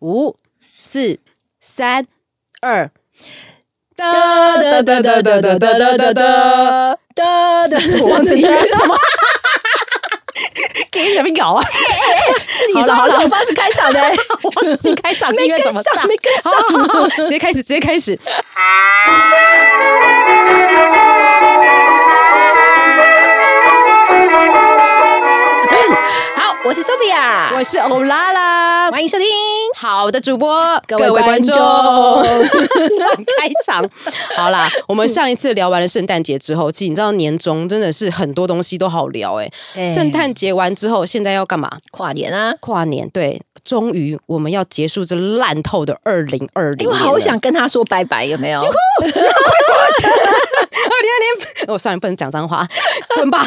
五、四、三、二。哒哒哒哒哒哒哒哒哒哒哒哒，我忘记了什么。给你什么搞啊？你说好了，我方式开场的，忘记开场音乐怎么唱？没跟上，直接开始，直接开始。好，我是 Sophia，我是欧拉拉，欢迎收听。好的主播，各位观众 开场好啦。我们上一次聊完了圣诞节之后，其实你知道年终真的是很多东西都好聊哎、哎圣诞节完之后，现在要干嘛？跨年啊，跨年，对，终于我们要结束这烂透的二零二零。因为好想跟他说拜拜，有没有？二零二零，我算了，不能讲脏话，滚吧。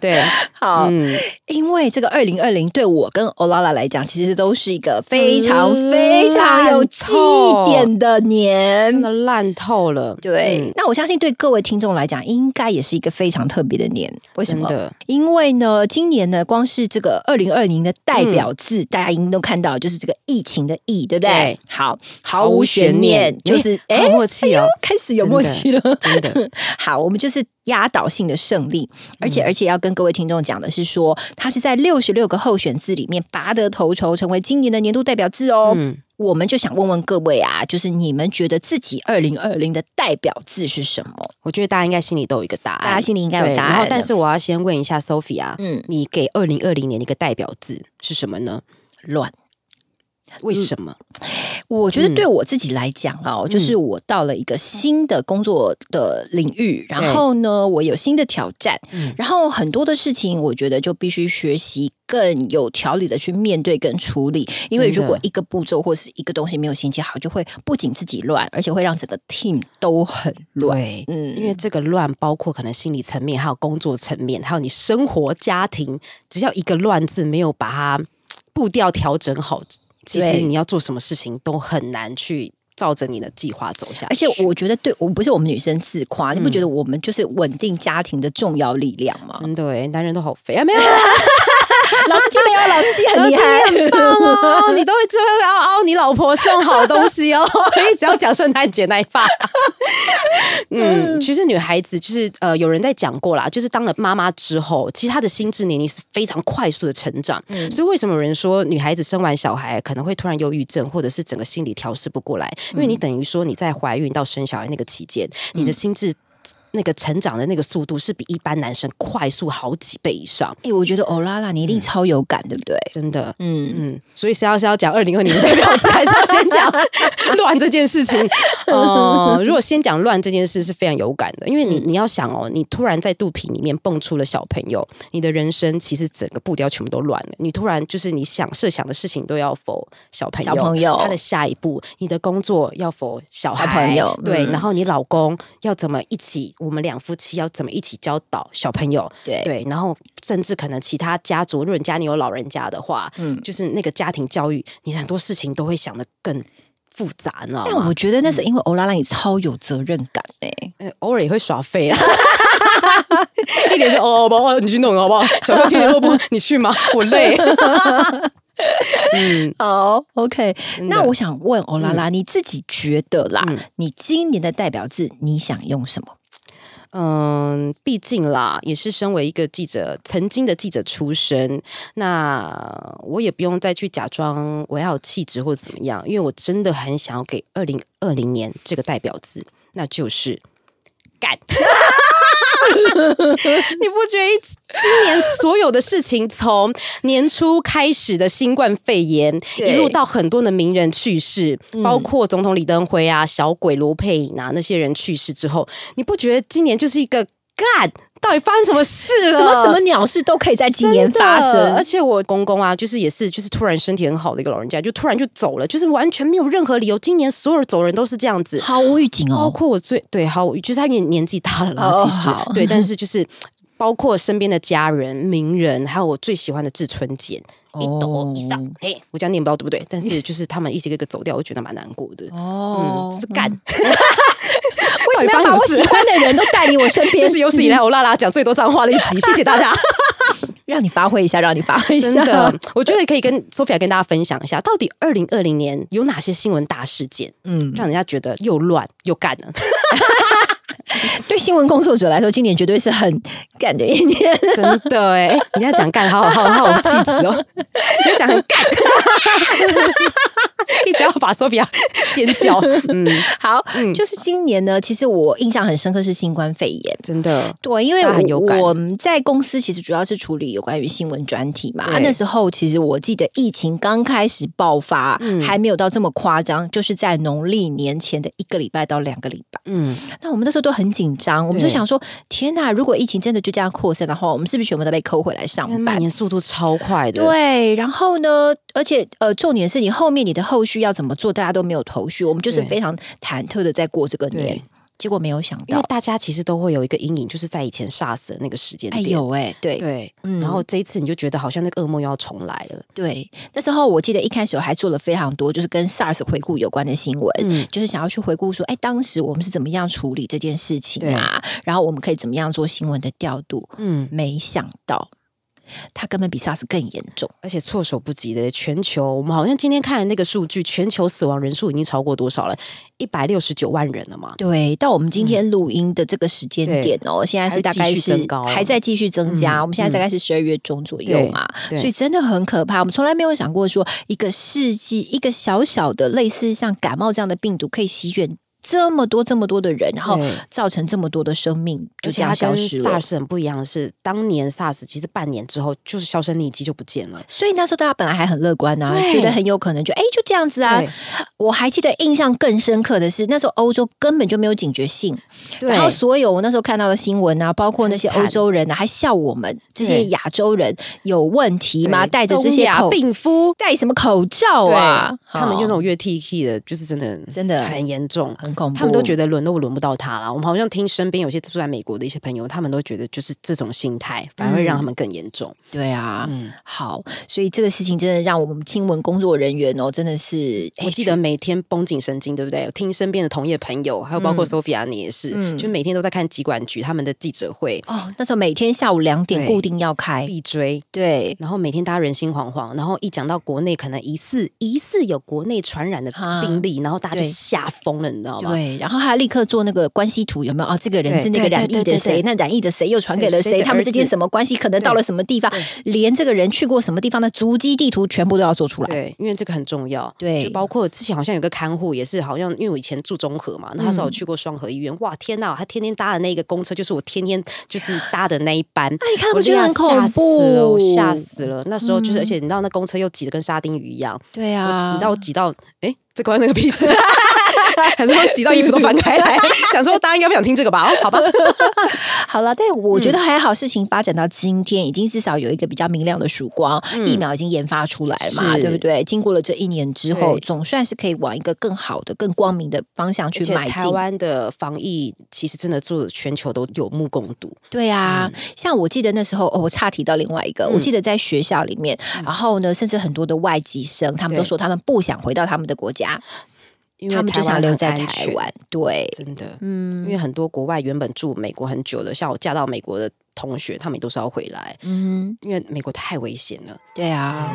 对，好，嗯，因为这个二零二零对我跟欧拉拉来讲，其实都是一个非常非常有记忆点的年真。的烂透了。对，嗯那我相信对各位听众来讲，应该也是一个非常特别的年。为什么？因为呢，今年呢，光是这个二零二零的代表字，大家应该都看到，就是这个疫情的疫，对不对？对好，毫无悬念，就是哎默契哦哎开始有默契了，真的。好，我们就是压倒性的胜利，而嗯且、而且要跟各位听众讲的是说，他是在六十六个候选字里面拔得头筹，成为今年的年度代表字哦。嗯，我们就想问问各位啊，就是你们觉得自己二零二零的代表字是什么？我觉得大家应该心里都有一个答案，大家心里应该有答案然后但是我要先问一下 Sophia，嗯嗯，你给二零二零年的一个代表字是什么呢？乱。为什么？我觉得对我自己来讲哦，就是我到了一个新的工作的领域，然后呢，我有新的挑战，嗯。然后很多的事情，我觉得就必须学习更有条理的去面对跟处理。因为如果一个步骤或是一个东西没有衔接好，就会不仅自己乱，而且会让整个 team 都很乱。对，嗯因为这个乱包括可能心理层面，还有工作层面，还有你生活家庭，只要一个乱字没有把它步调调整好，其实你要做什么事情都很难去照着你的计划走下去。而且我觉得对，我不是我们女生自夸，你不觉得我们就是稳定家庭的重要力量吗？真的哎，男人都好肥啊，没有。老司机没有，老司机很厉害，很棒哦！你都会最后要凹你老婆送好东西哦，一直要讲圣诞节那一趴。嗯，其实女孩子就是呃，有人在讲过啦，就是当了妈妈之后，其实她的心智年龄是非常快速的成长。所以为什么有人说女孩子生完小孩可能会突然忧郁症，或者是整个心理调试不过来？因为你等于说你在怀孕到生小孩那个期间，你的心智。那个成长的那个速度是比一般男生快速好几倍以上，哎、我觉得欧拉拉你一定超有感，对不对？真的。嗯，嗯，所以是要是要讲二零二零的代表字，还是要先讲 乱这件事情？哦、如果先讲乱这件事是非常有感的，因为你你要想哦，你突然在肚皮里面蹦出了小朋友，你的人生其实整个步调全部都乱了。你突然就是你想设想的事情都要否小朋友，小朋友。他的下一步，你的工作要否小孩。小朋友。对，嗯。然后你老公要怎么一起，我们两夫妻要怎么一起教导小朋友，对。对，然后甚至可能其他家族，如果你家里有老人家的话，嗯，就是那个家庭教育，你很多事情都会想的更复杂，你知道吗但我？觉得那是因为欧拉拉你超有责任感哎、呃偶尔也会耍废啊。一点就哦，不好你去弄好不好？小朋友听点不不，你去吗？我累。嗯，好，OK。那我想问欧拉拉，你自己觉得啦，嗯你今年的代表字你想用什么？嗯，毕竟啦，也是身为一个记者，曾经的记者出身，那我也不用再去假装我要有气质或怎么样，因为我真的很想要给二零二零年这个代表字，那就是干。你不觉得今年所有的事情，从年初开始的新冠肺炎，一路到很多的名人去世，包括总统李登辉啊、小鬼罗佩影啊那些人去世之后，你不觉得今年就是一个干？到底发生什么事了？什么什么鸟事都可以在今年发生而，且我公公啊，就是也是就是突然身体很好的一个老人家，就突然就走了，就是完全没有任何理由。今年所有人走人都是这样子，毫无预警哦包哦。括我最对毫无，就是他年年纪大了啦，哦其实好对，但是就是包括身边的家人、名人，还有我最喜欢的志春姐。一抖一上，嘿，我这样念不到对不对？但是 就是他们一个一个走掉，我觉得蛮难过的。哦嗯，，是干，为什么要把我喜欢的人都带离我身边？这是有史以来我拉拉讲最多脏话的一集，谢谢大家。让你发挥一下，让你发挥一下。真的，我觉得可以跟 Sophia 跟大家分享一下，到底二零二零年有哪些新闻大事件，嗯，让人家觉得又乱又干呢？对新闻工作者来说，今年绝对是很干的一年。真的哎，你要讲干，好好好好气质哦。你要讲很干，一直要把 Sophia 尖叫。嗯，好，就是今年呢，其实我印象很深刻是新冠肺炎，真的对，因为我我们在公司其实主要是处理有关于新闻专题嘛。啊，那时候其实我记得疫情刚开始爆发，嗯还没有到这么夸张，就是在农历年前的一个礼拜到两个礼拜。嗯，那我们那时候都很紧张，我们就想说：天哪！如果疫情真的就这样扩散的话，我们是不是全部都被扣回来上班蔓？延速度超快的。对，然后呢？而且呃，重点是你后面你的后续要怎么做，大家都没有头绪。我们就是非常忐忑的在过这个年，结果没有想因为到，大家其实都会有一个阴影，就是在以前 SARS 的那个时间哎。有哎、对对，嗯然后这一次你就觉得好像那个噩梦又要重来了。对，那时候我记得一开始我还做了非常多，就是跟 SARS 回顾有关的新闻，嗯就是想要去回顾说，哎，当时我们是怎么样处理这件事情啊？然后我们可以怎么样做新闻的调度？嗯，没想到它根本比 SARS 更严重。而且措手不及的，全球我们好像今天看的那个数据，全球死亡人数已经超过多少了？一百六十九万人了嘛？对，到我们今天录音的这个时间点哦，现在是大概还继续是增高还在继续增加。嗯我们现在大概是十二月中左右嘛，所以真的很可怕。我们从来没有想过说，一个世纪一个小小的类似像感冒这样的病毒，可以席卷这么多这么多的人，然后造成这么多的生命就这样消失了。SARS 很不一样的是，当年 SARS 其实半年之后就是销声匿迹就不见了。所以那时候大家本来还很乐观啊，对觉得很有可能就哎就这样子啊。我还记得印象更深刻的是，那时候欧洲根本就没有警觉性，然后所有我那时候看到的新闻啊，包括那些欧洲人啊，还笑我们这些对亚洲人有问题吗？戴着这些口病夫，戴什么口罩啊？他们哦用这种越 T K 的，就是真的真的很严重。很恐怖，他们都觉得轮都轮不到他了。我们好像听身边有些住在美国的一些朋友，他们都觉得就是这种心态，反而会让他们更严重。对啊。嗯，好，所以这个事情真的让我们新闻工作人员哦，真的是哎我记得每天绷紧神经，对不对？我听身边的同业朋友，还有包括 Sophia 你也是，嗯就每天都在看疾管局他们的记者会，哦，那时候每天下午两点固定要开，必追。对，然后每天大家人心惶惶，然后一讲到国内可能疑似疑似有国内传染的啊病例，然后大家就吓疯了，你知道吗？对，然后他立刻做那个关系图，有没有？哦，这个人是那个染疫的谁？那染疫的谁又传给了谁？他们之间什么关系？可能到了什么地方？连这个人去过什么地方的足迹地图全部都要做出来。对，因为这个很重要。对就包括之前好像有个看护也是，好像因为我以前住中和嘛，那他说我嗯去过双河医院，哇天呐，他天天搭的那个公车就是我天天就是搭的那一班，那你看不觉得很恐吓死了，我怖吓死了。那时候就是，嗯而且你知道那公车又挤得跟沙丁鱼一样，我对啊，你知道我挤到，哎，这关那个屁事。想说挤到衣服都翻开来，想说大家应该不想听这个吧？哦，好吧，好了，但我嗯觉得还好，事情发展到今天，已经至少有一个比较明亮的曙光，疫苗已经研发出来了嘛，对不对？经过了这一年之后，总算是可以往一个更好的、更光明的方向去迈进。台湾的防疫其实真的做全球都有目共睹。对啊，像我记得那时候，哦，我差提到另外一个，嗯我记得在学校里面，然后呢，甚至很多的外籍生，他们都说他们不想回到他们的国家，因为他们就想留在台湾。对，真的，嗯因为很多国外原本住美国很久的，像我嫁到美国的同学，他们也都是要回来，嗯，因为美国太危险了。对啊。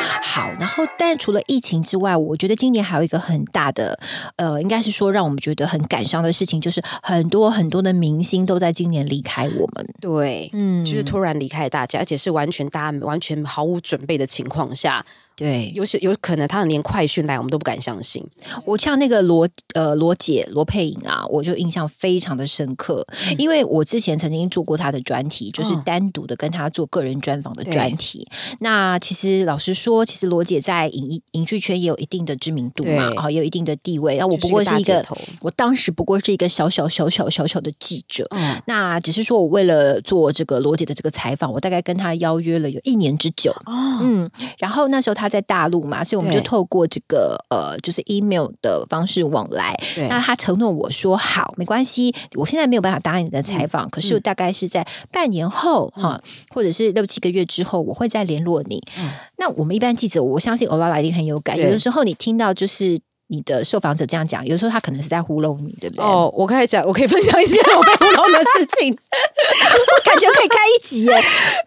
好，然后，但除了疫情之外，我觉得今年还有一个很大的，呃，应该是说让我们觉得很感伤的事情，就是很多很多的明星都在今年离开我们。对，嗯就是突然离开大家，而且是完全大家完全毫无准备的情况下，对，有些有可能他们连快讯来我们都不敢相信。我像那个罗呃罗姐罗佩颖啊，我就印象非常的深刻，因为我之前曾经做过她的专题，就是嗯单独的跟她做个人专访的专题。那其实老实说，其实罗姐在影影剧圈也有一定的知名度嘛，对啊，也有一定的地位。然后我不过是一个我当时不过是一个小小小小小小的记者。嗯，那只是说我为了做这个罗姐的这个采访，我大概跟她邀约了有一年之久。哦，嗯，然后那时候她在大陆嘛，所以我们就透过这个呃，就是 email 的方式往来。那他承诺我说好，没关系，我现在没有办法答应你的采访，可是嗯大概是在半年后哈、或者是六七个月之后，我会再联络你。嗯那我们一般记者，我相信欧拉拉一定很有感，有的时候你听到就是。你的受访者这样讲，有时候他可能是在糊弄你，对不对？哦，我可以讲，我可以分享一些 我被糊弄的事情。感觉可以开一集耶！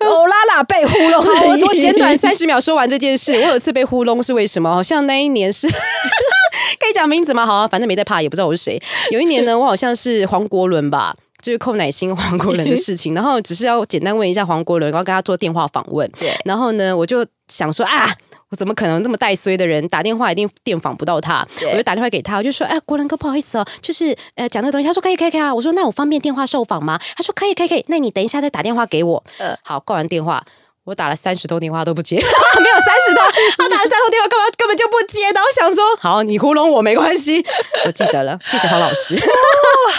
欧 拉拉被糊弄，好，我我简短三十秒说完这件事。我有一次被糊弄是为什么？好像那一年是可以讲名字吗？好、啊，反正没在怕，也不知道我是谁。有一年呢，我好像是黄国伦吧。就是寇乃馨、黄国伦的事情，然后只是要简单问一下黄国伦，然后跟他做电话访问。对，然后呢，我就想说啊，我怎么可能这么带衰的人打电话一定电访不到他？我就打电话给他，我就说，哎，国伦哥，不好意思哦，就是呃讲那个东西。他说可以可以可以啊。我说那我方便电话受访吗？他说可以可以可以。那你等一下再打电话给我。呃好，挂完电话。我打了三十通电话都不接，没有三十通，他打了三通电话根本根本就不接，然后想说好，你糊弄我没关系，我记得了，谢谢黄老师，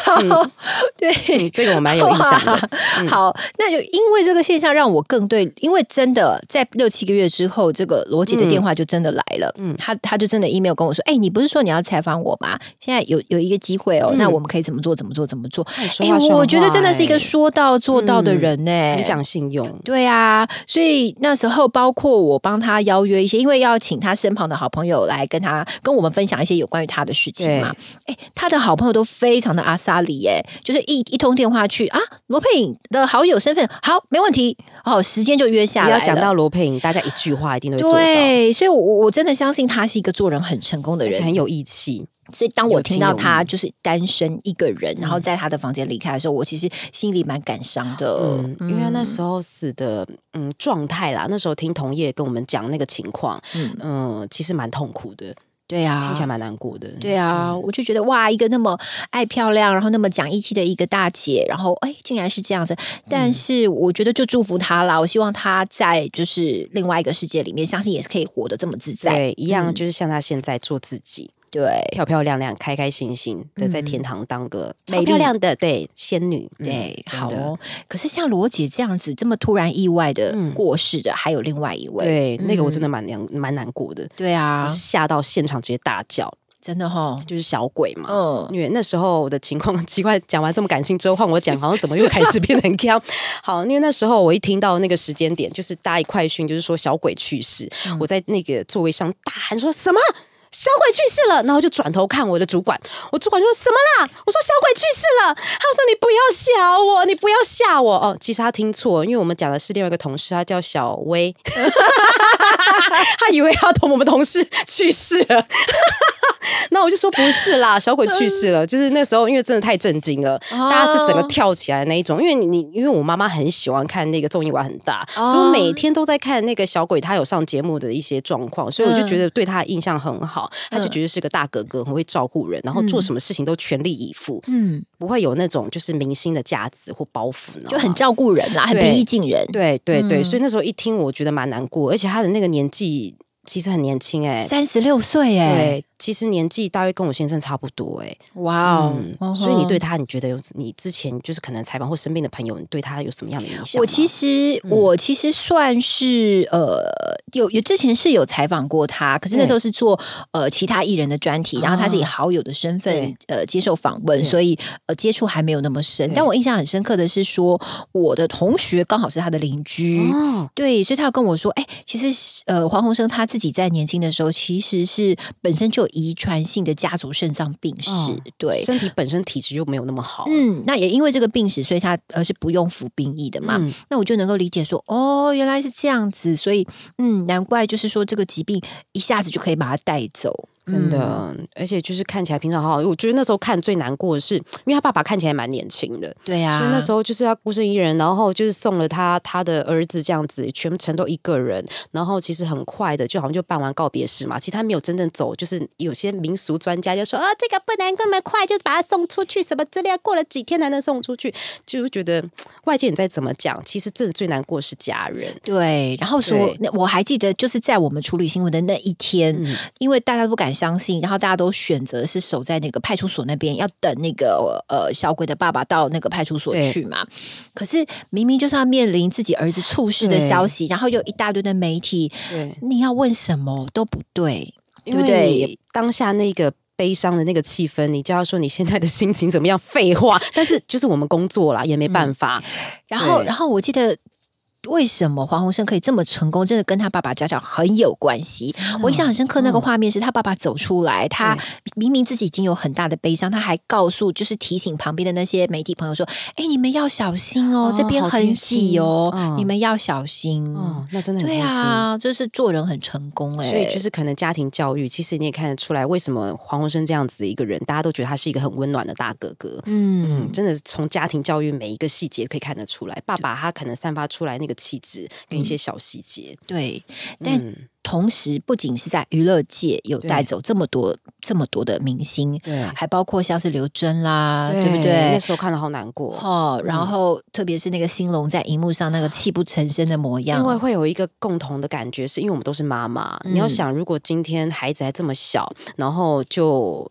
好，对，嗯这个我蛮有印象的。哇好，那就因为这个现象让我更对，因为真的在六七个月之后，这个罗姐的电话就真的来了。嗯嗯，他他就真的 email 跟我说：“哎、你不是说你要采访我吗？现在有有一个机会哦，嗯那我们可以怎么做？怎么做？怎么做？”哎我觉得真的是一个话说到做到的人呢、哎很讲信用，对啊，所以那时候包括我帮他邀约一些，因为要请他身旁的好朋友来跟他跟我们分享一些有关于他的事情嘛。哎，他的好朋友都非常的阿萨里耶，就是一一通电话去啊，罗佩颖的好友身份好，没问题，哦，时间就约下来。只要讲到罗佩颖，大家一句话一定都会做到，对，所以我我真的相信他是一个做人很成功的人。而且很有义气。所以当我听到有情有义他就是单身一个人，然后在他的房间离开的时候，我其实心里蛮感伤的。嗯，因为那时候死的嗯状态啦，那时候听同业跟我们讲那个情况，嗯。嗯，其实蛮痛苦的，对啊，听起来蛮难过的。对啊，我就觉得哇，一个那么爱漂亮，然后那么讲义气的一个大姐，然后哎，竟然是这样子。但是我觉得就祝福她啦，我希望她在就是另外一个世界里面，相信也是可以活得这么自在。对，一样嗯。就是像她现在做自己，对漂漂亮亮、开开心心的在天堂当个美丽漂亮的对仙女。嗯对，好哦。可是像罗姐这样子这么突然意外的嗯过世的，还有另外一位。对，那个我真嗯的蛮难蛮难过的，对啊我，吓到现场直接大叫，真的哈、就是小鬼嘛。嗯，因为那时候我的情况奇怪，讲完这么感性之后，换我讲，好像怎么又开始变得很僵。好，因为那时候我一听到那个时间点，就是大家一快讯，就是说小鬼去世，嗯我在那个座位上大喊说什么？小鬼去世了，然后就转头看我的主管，我主管说什么啦？我说小鬼去世了，他说你不要吓我，你不要吓我哦。其实他听错，因为我们讲的是另外一个同事，他叫小薇，他以为他同我们同事去世了。那我就说不是啦，小鬼去世了。就是那时候，因为真的太震惊了，哦大家是整个跳起来的那一种。因为你你，因为我妈妈很喜欢看那个综艺馆很大，哦所以我每天都在看那个小鬼他有上节目的一些状况，所以我就觉得对他的印象很好。他就觉得是个大哥哥，很会照顾人，然后做什么事情都全力以赴，嗯，不会有那种就是明星的架子或包袱呢，就很照顾人啦，很对平易近人。对对对，嗯。所以那时候一听，我觉得蛮难过，而且他的那个年纪其实很年轻哎、三十六岁哎，对，其实年纪大约跟我先生差不多哎、哇哦嗯，所以你对他，你觉得有你之前就是可能采访或身边的朋友，你对他有什么样的影响？我其实、嗯我其实算是呃有有之前是有采访过他，可是那时候是做呃其他艺人的专题，然后他是以好友的身份对呃接受访问，所以呃接触还没有那么深。但我印象很深刻的是说，我的同学刚好是他的邻居。哦，对，所以他有跟我说，哎、其实呃，黄鸿生他自己在年轻的时候，其实是本身就有遗传性的家族肾脏病史，哦对，身体本身体质就没有那么好，嗯，那也因为这个病史，所以他呃是不用服兵役的嘛。嗯那我就能够理解说，哦，原来是这样子，所以嗯，难怪就是说这个疾病一下子就可以把它带走，真的，嗯而且就是看起来平常好好。我觉得那时候看最难过的是，因为他爸爸看起来蛮年轻的，对啊，所以那时候就是他孤身一人，然后就是送了他他的儿子这样子，全程都一个人，然后其实很快的，就好像就办完告别式嘛。其实他没有真正走，就是有些民俗专家就说啊，这个不能那么快，就把他送出去，什么资料，过了几天才能送出去，就觉得外界你再怎么讲，其实真的最难过的是家人。对，然后说，那我还记得就是在我们处理新闻的那一天，嗯因为大家都不敢相信，然后大家都选择是守在那个派出所那边，要等那个呃小鬼的爸爸到那个派出所去嘛。可是明明就是要面临自己儿子猝死的消息，然后又一大堆的媒体，对，你要问什么都不对，对不对当下那个。悲伤的那个气氛，你就要说你现在的心情怎么样？废话，但是就是我们工作啦，也没办法。然后，然后我记得为什么黄鸿升可以这么成功，真的跟他爸爸家教很有关系。我印象很深刻，那个画面是他爸爸走出来，他明明自己已经有很大的悲伤，他还告诉，就是提醒旁边的那些媒体朋友说：“哎，你们要小心哦，这边很挤哦，你们要小心。”哦，那真的很对啊，就是做人很成功哎。所以就是可能家庭教育，其实你也看得出来，为什么黄鸿升这样子的一个人，大家都觉得他是一个很温暖的大哥哥。嗯，真的从家庭教育每一个细节可以看得出来，爸爸他可能散发出来那个气质跟。一些小细节，对，但同时不仅是在娱乐界有带走这么多这么多的明星，对，还包括像是刘真啦，对不对？那时候看了好难过哦。然后特别是那个兴隆在荧幕上那个泣不成声的模样，因为会有一个共同的感觉，是因为我们都是妈妈。你要想，如果今天孩子还这么小，然后就。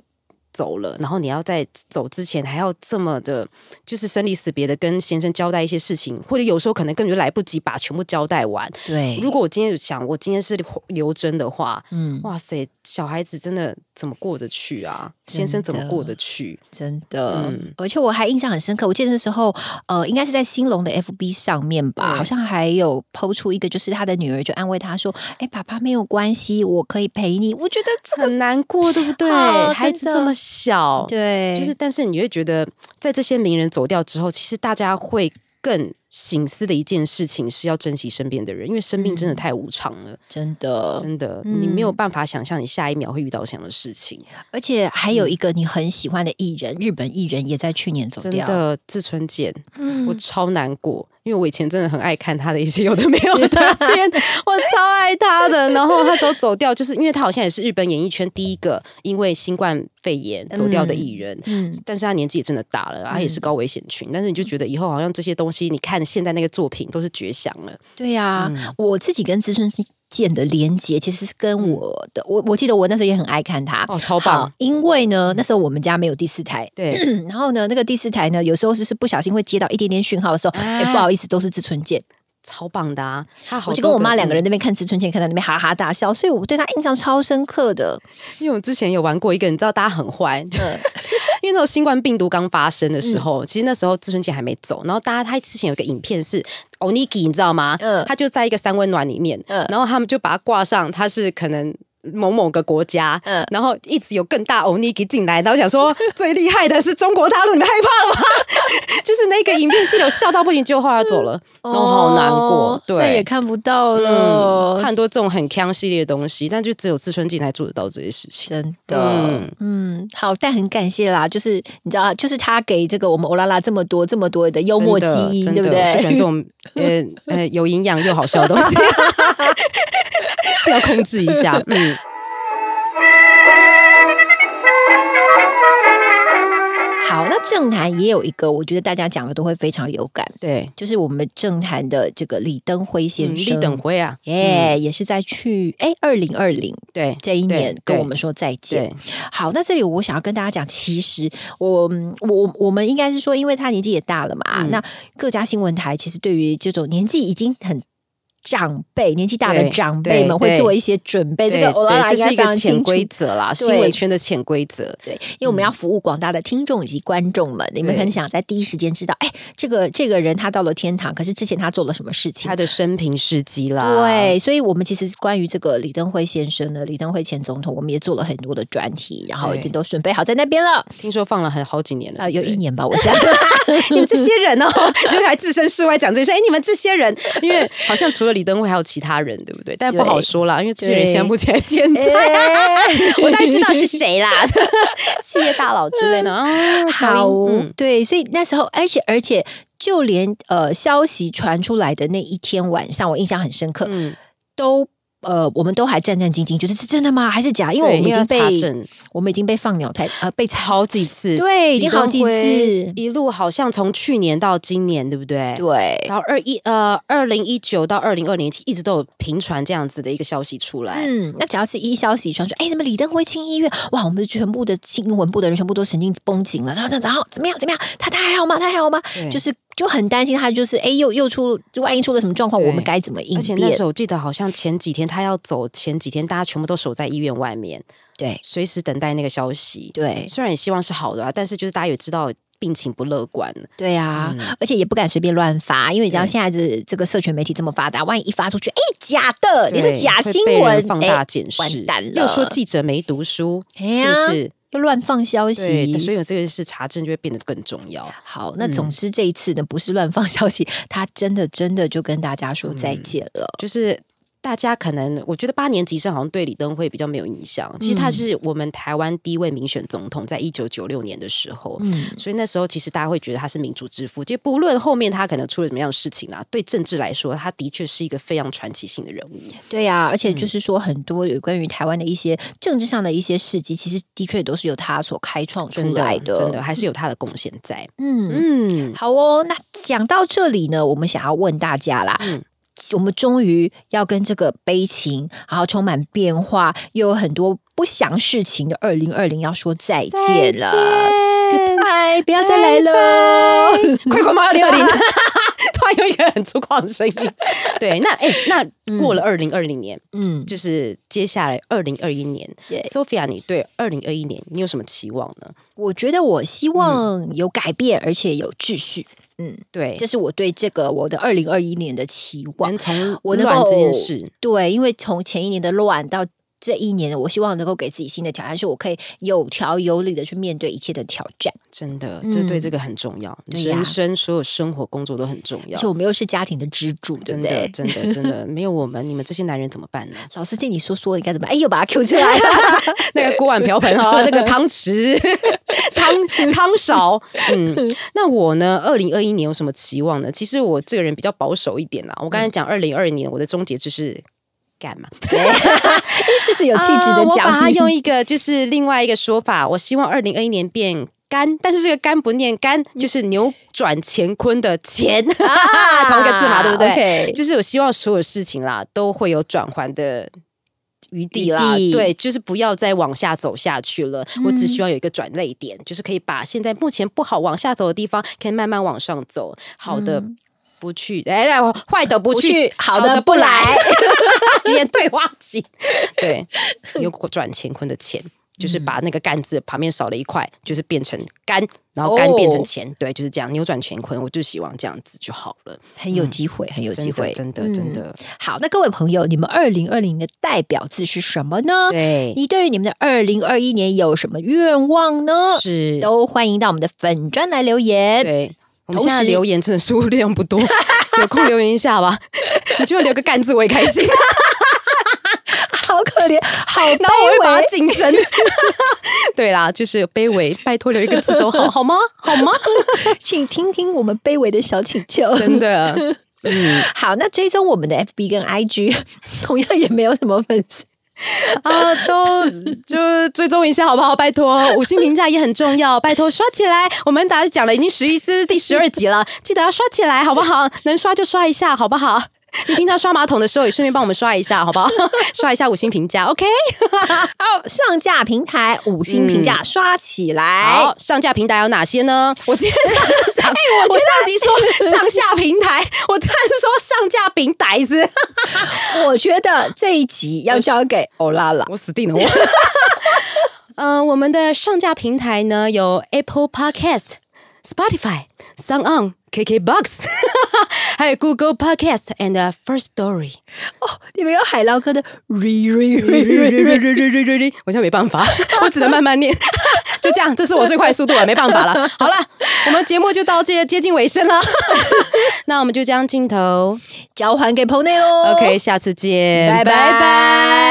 走了，然后你要在走之前还要这么的，就是生离死别的跟先生交代一些事情，或者有时候可能根本就来不及把全部交代完。对，如果我今天想，我今天是刘真的话，嗯，哇塞，小孩子真的怎么过得去啊？先生怎么过得去？真的，而且我还印象很深刻，我记得那时候，呃，应该是在兴隆的 FB 上面吧，好像还有抛出一个，就是他的女儿就安慰他说：“哎，爸爸没有关系，我可以陪你。”我觉得很难过，对不对？孩子这么。小对，就是，但是你会觉得，在这些名人走掉之后，其实大家会更醒思的一件事情是要珍惜身边的人，因为生命真的太无常了，真的，真的，你没有办法想象你下一秒会遇到什么事情。而且还有一个你很喜欢的艺人，日本艺人也在去年走掉，的志村健，我超难过。因为我以前真的很爱看他的一些有的没有的片，我超爱他的。然后他走走掉，就是因为他好像也是日本演艺圈第一个因为新冠肺炎走掉的艺人。嗯，但是他年纪也真的大了，他也是高危险群。但是你就觉得以后好像这些东西，你看现在那个作品都是绝响了。对呀，我自己跟资深是。剑的连接其实是跟我的，我我记得我那时候也很爱看他哦，超棒！因为呢，那时候我们家没有第四台，对。然后呢，那个第四台呢，有时候就是不小心会接到一点点讯号的时候，哎，不好意思，都是志春剑，超棒的啊！我就跟我妈两个人那边看志春剑，看到那边哈哈大笑，所以我对他印象超深刻的。因为我之前有玩过一个，你知道，大家很坏，就 因为那种新冠病毒刚发生的时候，其实那时候志春姐还没走，然后大家他之前有个影片是。o n i k i，你知道吗？嗯，他就在一个三温暖里面，嗯，然后他们就把它挂上，它是可能。某某个国家，嗯，然后一直有更大欧尼给进来，然后想说 最厉害的是中国大陆，你们害怕了吗？就是那个影片是有笑到不行，结果后来走了，然后好难过，对，再也看不到了。很多这种很强系列的东西，但就只有自春进才做得到这些事情，真的。嗯，好，但很感谢啦，就是你知道，就是他给这个我们欧拉拉这么多这么多的幽默基因，对不对？就喜欢这种呃 呃有营养又好笑的东西。要控制一下，嗯。好，那政坛也有一个，我觉得大家讲的都会非常有感，对，就是我们政坛的这个李登辉先生，李登辉啊，耶，也是在去哎二零二零对这一年跟我们说再见。好，那这里我想要跟大家讲，其实我我我们应该是说，因为他年纪也大了嘛，那各家新闻台其实对于这种年纪已经很。长辈年纪大的长辈们会做一些准备，这个这是一个潜规则啦，新闻圈的潜规则。对，因为我们要服务广大的听众以及观众们，你们很想在第一时间知道，哎，这个这个人他到了天堂，可是之前他做了什么事情，他的生平事迹啦。对，所以我们其实关于这个李登辉先生呢，李登辉前总统，我们也做了很多的专题，然后已经都准备好在那边了。听说放了很好几年了，有一年吧，我想。你们这些人哦，就还置身事外讲这些，哎，你们这些人，因为好像除了李登辉，还有其他。他人对不对？但不好说啦，因为这些人现在目前还健在，我大概知道是谁啦，企业大佬之类的啊。好，对，所以那时候，而且而且，就连呃消息传出来的那一天晚上，我印象很深刻，都。呃，我们都还战战兢兢，觉得是真的吗？还是假？因为我们已经被我们已经被放鸟太呃被好几次，对，已经好几次，一路好像从去年到今年，对不对？对，然后二一呃二零一九到二零二零一直都有频传这样子的一个消息出来。嗯，那只要是一消息传出，哎，什么李登辉进医院，哇，我们全部的新闻部的人全部都神经绷紧了。然后，然后怎么样？怎么样？他他还好吗？他还好吗？就是。就很担心他，就是哎，又又出，万一出了什么状况，我们该怎么应？而且那时候我记得好像前几天他要走，前几天大家全部都守在医院外面，对，随时等待那个消息。对，虽然也希望是好的，但是就是大家也知道，病情不乐观。对啊，嗯而且也不敢随便乱发，因为你知道对现在这这个社群媒体这么发达，万一一发出去，哎，假的，你是假新闻，放大哎检视，完蛋了，又说记者没读书，是不是？又乱放消，息，所以有这个是查证就会变得更重要。好，那总之这一次呢，不是乱放消息，他真的真的就跟大家说再见了。就是大家可能，我觉得八年级生好像对李登辉比较没有印象。其实他是我们台湾第一位民选总统，在一九九六年的时候。嗯，所以那时候其实大家会觉得他是民主之父，就不论后面他可能出了什么样的事情啦，对政治来说，他的确是一个非常传奇性的人物。对呀、而且嗯就是说，很多有关于台湾的一些政治上的一些事迹，其实的确都是由他所开创出来的。真的还是有他的贡献在。嗯，嗯，好哦。那讲到这里呢，我们想要问大家啦。嗯我们终于要跟这个悲情，然后充满变化，又有很多不祥事情的二零二零要说再见了。Goodbye，不要再来了。快快马二零二零，突然有一个很粗犷的声音。对，那哎、那过了二零二零年，嗯，就是接下来二零二一年对，Sophia，你对二零二一年你有什么期望呢？我觉得我希望有改变，而且有秩序。嗯，对这，是我对这个我的二零二一年的期望能。从我能这件事，对，因为从前一年的乱到这一年，我希望能够给自己新的挑战，是我可以有条有理的去面对一切的挑战。真的，嗯这对这个很重要，人生所有生活工作都很重要而且。我们又是家庭的支柱，对真的，不对？真的，真的，没有我们，你们这些男人怎么办呢？老师，借你说说，你该怎么办？哎，又把它 Q 出来了。那个锅碗瓢盆啊，那个汤匙、汤汤勺，嗯，那我呢？二零二一年有什么期望呢？其实我这个人比较保守一点啦。我刚才讲二零二年，我的终结就是干嘛？这是有气质啊的讲我把它。用一个就是另外一个说法，我希望二零二一年变。干，但是这个干不念干，就是扭转乾坤的乾，啊 同一个字嘛，对不对就是我希望所有事情啦，都会有转换的余地啦。对，就是不要再往下走下去了。我嗯只希望有一个转泪点，就是可以把现在目前不好往下走的地方，可以慢慢往上走。好的。嗯不去，哎，哎坏的不去，好的不来，演 对话机，对，扭转乾坤的钱，就是把那个干字旁边少了一块，就是变成干，然后干哦变成钱，对，就是这样扭转乾坤。我就希望这样子就好了，很有机会，很有机会，真的，嗯真的，真的，好，那各位朋友，你们二零二零的代表字是什么呢？对，你对于你们的二零二一年有什么愿望呢？是，都欢迎到我们的粉砖来留言。对。我们现在留言真的数 量不多，有空留言一下吧。你就留个干字，我也开心。好可怜，好卑然后我会把它微。晋升。对啦，就是卑微，拜托留一个字都好，好吗？好吗？请听听我们卑微的小请求。真的，嗯好，那追踪我们的 FB 跟 IG，同样也没有什么粉丝。啊，都就追踪一下好不好？拜托，五星评价也很重要，拜托刷起来。我们打讲了已经十一次第十二集了，记得要刷起来，好不好？能刷就刷一下，好不好？你平常刷马桶的时候也顺便帮我们刷一下，好不好？刷一下五星评价，OK？好，上架平台五星评价刷起来。好，上架平台有哪些呢？我今天上次讲，我上集说上下平台，我突然说上架平台子，我觉得这一集要交给欧拉了。我死定了我。呃，我们的上架平台呢有 Apple Podcast、Spotify、Sound On、KKBox，还有 Google Podcast and First Story。哦，你们有海捞哥的 re re re re，我现在没办法，我只能慢慢念。就这样，这是我最快速度了，没办法了。好了，我们节目就到这接近尾声了，那我们就将镜头交还给棚内喽。OK，下次见，拜拜拜